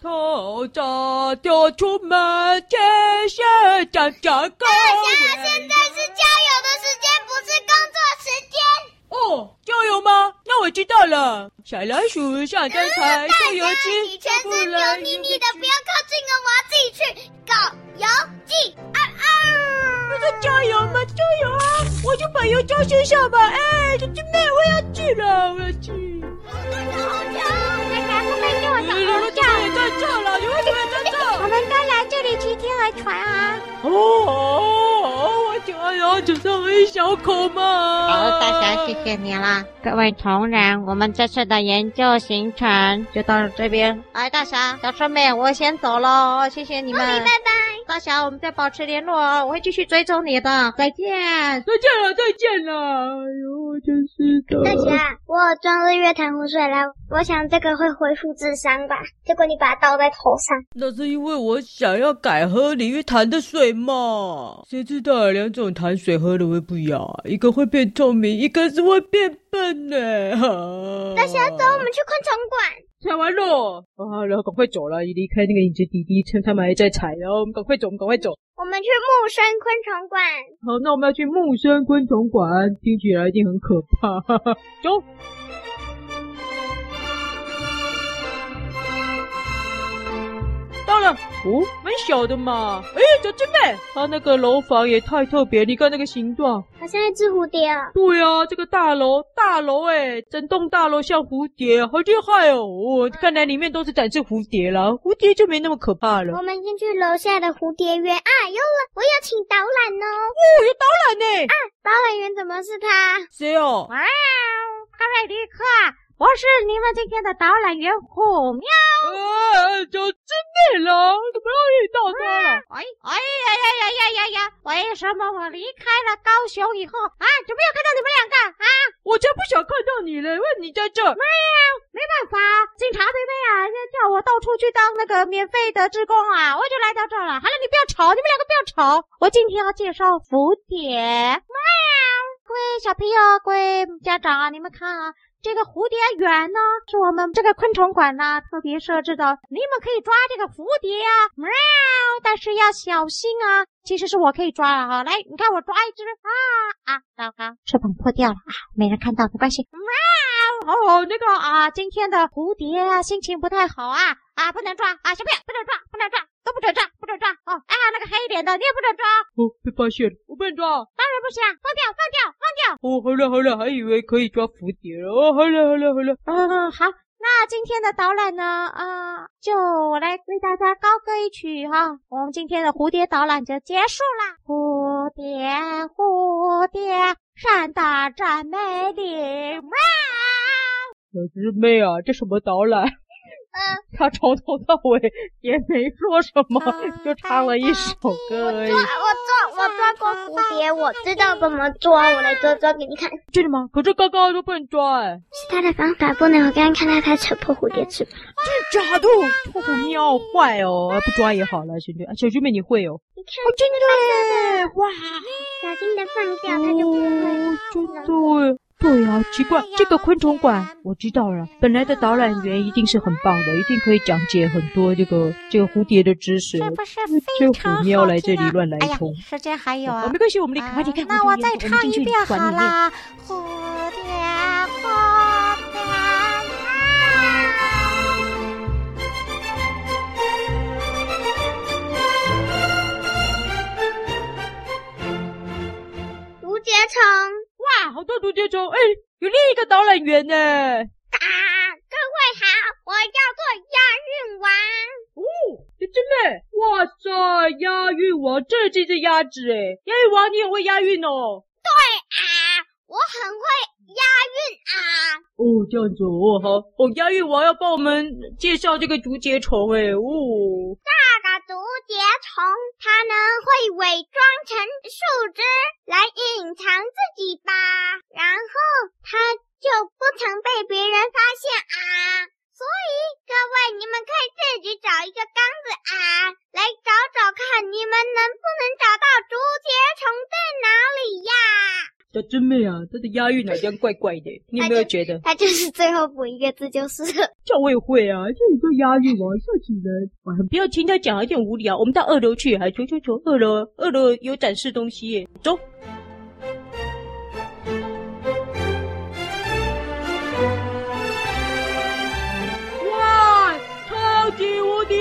头炸掉出门，天线长长高。大侠，现在是加油的时间，不是工作时间。哦，加油吗？那我知道了。小老鼠上灯台，做游记。你全身油腻腻的，不要靠近了，我要自己去搞游记。啊啊！不是加油吗？加油啊！我就把油浇身上吧。哎，小狮妹，我要去了，我要去。好强！大家快快给我找游记。也在这了，游记也在这。我们都来这里骑天鹅船啊。哦哦，我就剩一小口嘛。好，大侠，谢谢你啦。各位同仁，我们这次的研究行程就到这边。哎，大侠，小师妹，我先走喽，谢谢你们。拜拜。大侠，我们再保持联络哦，我会继续追踪你的。再见。再见了，再见了。哎呦，我真是的。大侠，我装日月潭湖水了，我想这个会恢复智商吧。结果你把它倒在头上。那是因为我想要改喝鲤鱼潭的水嘛。谁知道两种潭水喝了会不一样啊？一个会变聪明，一个是会变笨呢。大侠，走，我们去昆虫馆。踩完喽，啊，然后赶快走了，一离开那个影子弟弟，趁他们还在踩，然后我们赶快走，我们赶快走。我们去木生昆虫馆。好，那我们要去木生昆虫馆，听起来一定很可怕。走。到了，哦，蛮小的嘛。哎，小狮妹，它那个楼房也太特别，你看那个形状，好像一只蝴蝶啊。对啊，这个大楼，大楼哎，整栋大楼像蝴蝶，好厉害哦。哦，看来里面都是展示蝴蝶了，蝴蝶就没那么可怕了。我们先去楼下的蝴蝶园啊，有了，我要请导览哦。哦，有导览呢。啊，导览员怎么是他？谁哦？哇，各位旅客。我是你们今天的导览员虎喵。啊，就真美了，怎么又遇到他了？哎哎呀呀呀呀呀呀！为什么我离开了高雄以后啊，就没有看到你们两个啊？我才不想看到你嘞，问你在这儿。没有，没办法，警察妹妹啊，叫我到处去当那个免费的职工啊，我就来到这儿了。好了，你不要吵，你们两个不要吵。我今天要介绍蝴蝶。喵，各位小朋友，各位家长啊，你们看啊。这个蝴蝶园呢，是我们这个昆虫馆呢特别设置的。你们可以抓这个蝴蝶呀，喵！但是要小心啊。其实是我可以抓了哈，来，你看我抓一只啊啊，糟糕，翅膀破掉了啊，没人看到，没关系。喵！哦，那个啊，今天的蝴蝶啊，心情不太好啊啊，不能抓啊，小朋友不能抓，不能抓，都不准抓，不准抓哦。啊，那个黑脸的你也不准抓哦，被发现了，我不能抓，当然不行啊，放掉，放掉，放掉。哦，好了好了，还以为可以抓蝴蝶了哦，好了好了好了，嗯好，那今天的导览呢啊，就我来为大家高歌一曲哈，我们今天的蝴蝶导览就结束啦。蝴蝶蝴蝶，闪大展美丽，喵！小师妹啊，这什么导览？嗯，他从头到尾也没说什么，就唱了一首歌而已。我抓，我抓，我抓过蝴蝶，我知道怎么抓，我来抓抓给你看。真的吗？可是刚刚都不能抓哎。是他的方法不能，我刚刚看到他扯破蝴蝶翅膀。真假的？破虎喵坏哦，不抓也好了，兄弟。啊，小狮妹你会哦？你看，哦，真的耶！哇，小心的放掉，它就不会。真的。对呀、啊，奇怪，这个昆虫馆我知道了。本来的导览员一定是很棒的，一定可以讲解很多这个这个蝴蝶的知识。这不是非常喵来这里乱来一通。哎、时间还有啊，哦、没关系，我们离开，离开。那我再唱一遍好了。哇，好多竹节虫！哎，有另一个导览员呢。啊，各位好，我叫做押韵王。哦，小狮妹，哇塞，押韵王，这这只鸭子哎，押韵王，你也会押韵哦？对啊，我很会押韵啊。哦，这样子哦，好，哦，押韵王要帮我们介绍这个竹节虫哎，哦。节虫，它呢会伪装成树枝来隐藏自己吧，然后它就不曾被别人发现啊。所以各位，你们可以自己找一个缸子啊，来找找看，你们能不能找到竹节虫在哪里呀？小小真妹啊，她的押韵好像怪怪的，你有没有觉得？他就是最后补一个字就是了。叫我也会啊，这里做押韵啊，笑死人！哇，不要听他讲，有点无聊。我们到二楼去，还求求求，二楼二楼有展示东西耶，走。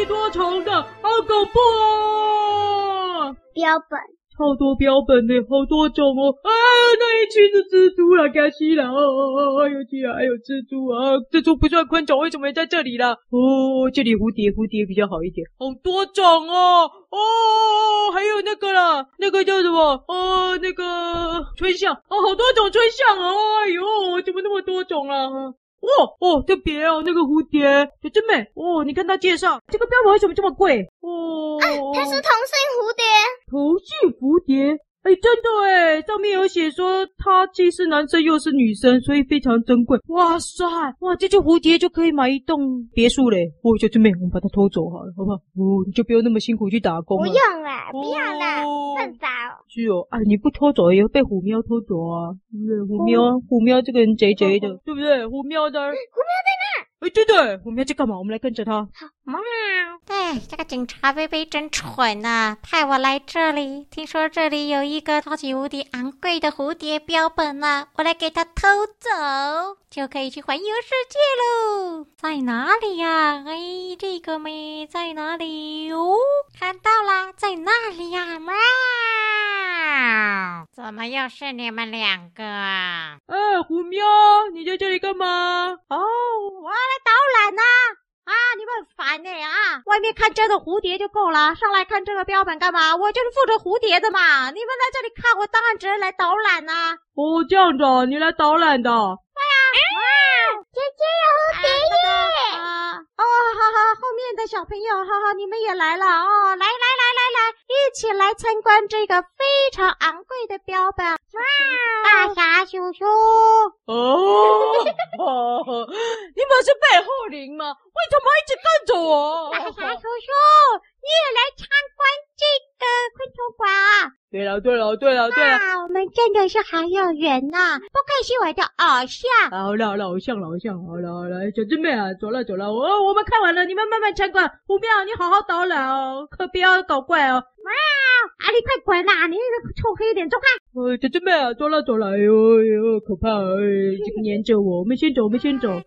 多长的，好恐怖哦！标本，好多标本呢，好多种哦！啊，那一群的蜘蛛啦，可惜了哦！尤其还有蜘蛛啊，蜘蛛不算昆虫，为什么也在这里啦？哦，这里蝴蝶，蝴蝶比较好一点，好多种哦！哦，还有那个啦，那个叫什么？哦，那个春象哦，好多种春象哦！哎呦，怎么那么多种啊？哦哦，特别哦，那个蝴蝶，也真美哦！你看它介绍，这个标本为什么这么贵？哦，啊、它是同性蝴蝶，同性蝴蝶。哎，真的哎，上面有写说它既是男生又是女生，所以非常珍贵。哇塞，哇，这只蝴蝶就可以买一栋别墅嘞！哦，小姐妹，我们把它偷走好了，好不好？哦，你就不用那么辛苦去打工了。不用了，不要了，犯法哦。是哦，哎，你不偷走也会被虎喵偷走啊！对不对？虎喵，哦、虎喵这个人贼贼的，哦、对不对？虎喵的，虎喵在哪？哎，对对，虎喵在干嘛？我们来跟着他。好，喵。对，这个警察贝贝真蠢呐，派我来这里。听说这里有一个超级无敌昂贵的蝴蝶标本呢，我来给他偷走，就可以去环游世界喽。在哪里呀？哎，这个没在哪里？哦，看到啦，在那里呀！喵，怎么又是你们两个啊？哎，虎喵，你在这里干嘛？哦，我要来导览呢。啊！你们很烦呢啊！外面看这个蝴蝶就够了，上来看这个标本干嘛？我就是负责蝴蝶的嘛！你们来这里看，我当然只能来导览呐、啊。哦，这样子，你来导览的？姐姐有蝴蝶耶！啊！哦，好好，后面的小朋友，好好，你们也来了哦！来来来来来，一起来参观这个非常昂贵的标本。哇！大侠叔叔。哦。你们是背后灵吗？为什么一直跟着我？大侠叔叔，你也来参观这个昆虫馆啊？对了对了对了对了，我们真的是好有缘呐！是我的偶像。好了好了，偶像了偶像，好了好了，小真妹啊，走了走了，我我们看完了，你们慢慢参观。虎喵，你好好导览哦，可不要搞怪哦。喵，啊你快滚啦！你那个臭黑脸，走开！呃，小真妹啊，走了走了，哎呦哎呦，可怕！哎，这个黏着我，我们先走，我们先走。哎，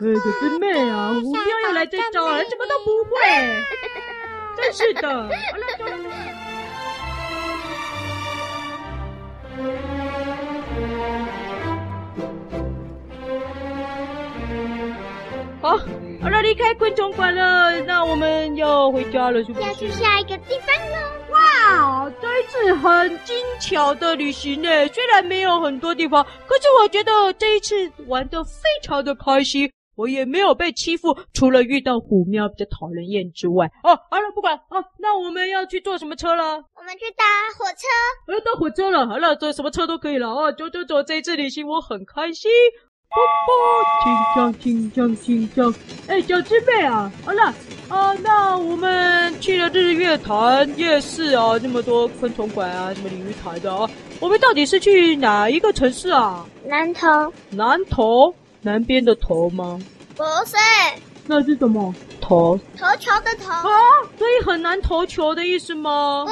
小真妹啊，虎喵又来这招了，什么都不会，真是的。好了，走了好，好了，离开昆虫馆了，那我们要回家了，是不是？要去下一个地方喽！哇，这一次很精巧的旅行呢，虽然没有很多地方，可是我觉得这一次玩的非常的开心。我也没有被欺负，除了遇到虎喵比较讨人厌之外。哦，好了，不管啊，那我们要去坐什么车了？我们去搭火车。要搭火车了，好了，坐什么车都可以了啊！走走走，这一次旅行我很开心。啵啵，轻松轻松轻松。哎，小师妹啊，好了啊，那我们去了日月潭夜市啊，那么多昆虫馆啊，什么鲤鱼潭的啊，我们到底是去哪一个城市啊？南投。南投。南边的头吗？不是，那是什么？投投球的投啊？所以很难投球的意思吗？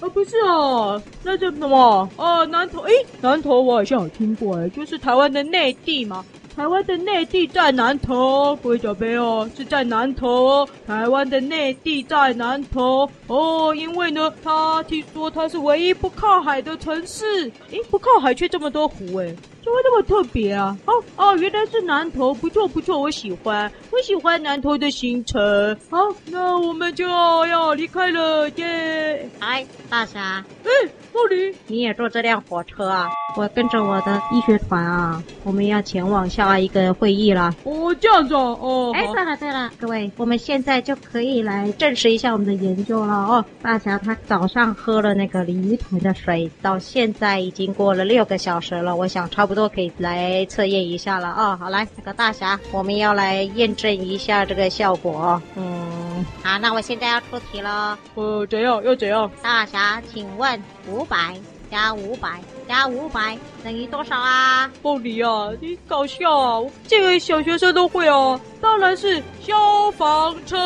啊不是哦，那叫什么？哦，南投，诶，南投我好像有听过，诶，就是台湾的内地嘛。台湾的内地在南投，各位小朋友是在南投。台湾的内地在南投哦，因为呢，他听说他是唯一不靠海的城市。诶，不靠海却这么多湖，诶。怎么这么特别啊？哦哦，原来是南头，不错不错，我喜欢，我喜欢南头的行程。好，那我们就要离开了耶。哎，大侠。哎，凤梨，你也坐这辆火车啊？我跟着我的医学团啊，我们要前往下一个会议了。哦，这样子哦。哦哎，对了对了，各位，我们现在就可以来证实一下我们的研究了哦。大侠他早上喝了那个鲤鱼潭的水，到现在已经过了六个小时了，我想差不多可以来测验一下了啊、哦。好，来，这个大侠，我们要来验证一下这个效果。嗯，好，那我现在要出题了。呃，怎样？又怎样？大侠，请问五百。加五百加五百等于多少啊？凤梨啊，你搞笑啊！这个小学生都会哦，当然是消防车。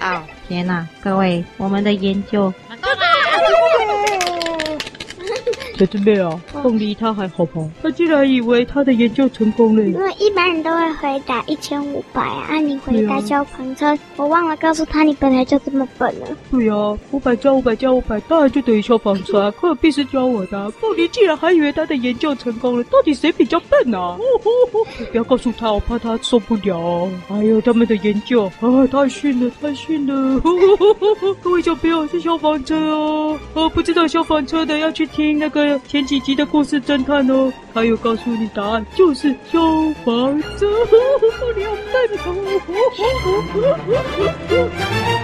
哦，天哪，各位，我们的研究。小师妹啊，凤梨他还好吧？他竟然以为他的研究成功了。因为一般人都会回答一千五百啊，你回答消防车，我忘了告诉他你本来就这么笨了。对啊，五百加五百加五百，当然就等于消防车啊！可必是教我的。凤梨竟然还以为他的研究成功了，到底谁比较笨啊？哦哦哦、不要告诉他，我怕他受不了。哎呦，他们的研究啊，太逊了，太逊了！哦哦哦哦、各位小朋友是消防车哦，哦，不知道消防车的要去听那个。前几集的故事侦探哦，他有告诉你答案就是消防车，你好笨哦！